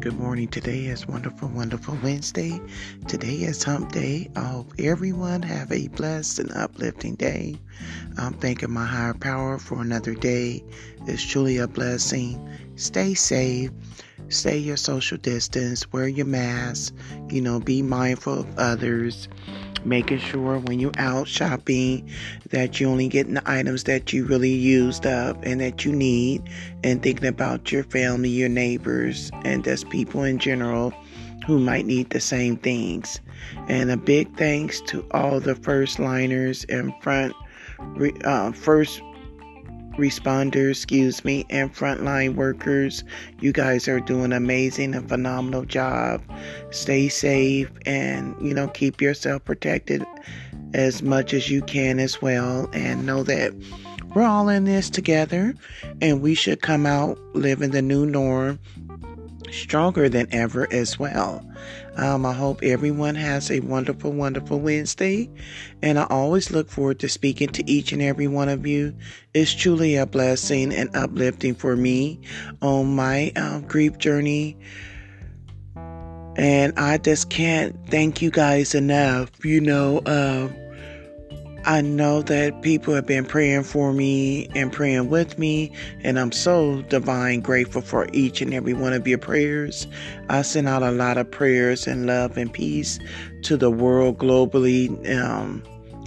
Good morning. Today is wonderful, wonderful Wednesday. Today is hump day. I hope everyone have a blessed and uplifting day. I'm thanking my higher power for another day. It's truly a blessing. Stay safe. Stay your social distance. Wear your mask. You know, be mindful of others making sure when you're out shopping that you're only getting the items that you really used up and that you need and thinking about your family your neighbors and just people in general who might need the same things and a big thanks to all the first liners and front uh, first responders, excuse me, and frontline workers. You guys are doing amazing and phenomenal job. Stay safe and, you know, keep yourself protected as much as you can as well. And know that we're all in this together and we should come out living the new norm stronger than ever as well. Um, I hope everyone has a wonderful, wonderful Wednesday. And I always look forward to speaking to each and every one of you. It's truly a blessing and uplifting for me on my um, grief journey. And I just can't thank you guys enough. You know, uh, I know that people have been praying for me and praying with me, and I'm so divine grateful for each and every one of your prayers. I send out a lot of prayers and love and peace to the world globally, um,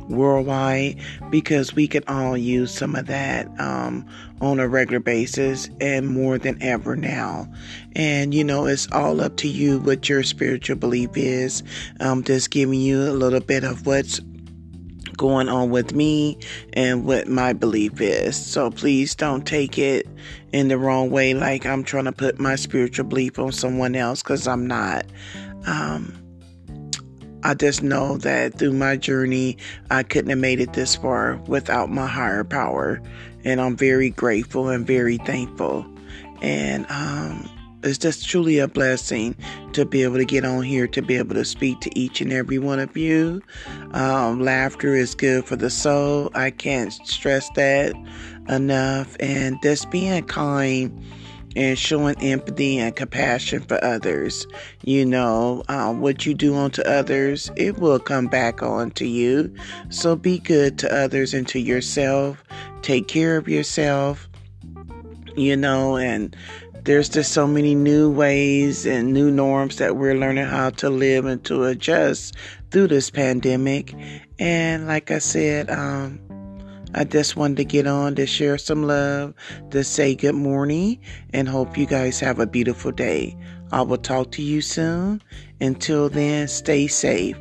worldwide, because we can all use some of that um, on a regular basis and more than ever now. And you know, it's all up to you what your spiritual belief is. I'm just giving you a little bit of what's going on with me and what my belief is. So please don't take it in the wrong way, like I'm trying to put my spiritual belief on someone else, because I'm not. Um, I just know that through my journey, I couldn't have made it this far without my higher power. And I'm very grateful and very thankful. And um, it's just truly a blessing to be able to get on here to be able to speak to each and every one of you. Um, laughter is good for the soul. I can't stress that enough. And just being kind and showing empathy and compassion for others. You know, uh, what you do unto others, it will come back on to you. So be good to others and to yourself. Take care of yourself, you know, and there's just so many new ways and new norms that we're learning how to live and to adjust through this pandemic. And like I said, um, I just wanted to get on to share some love, to say good morning, and hope you guys have a beautiful day. I will talk to you soon. Until then, stay safe.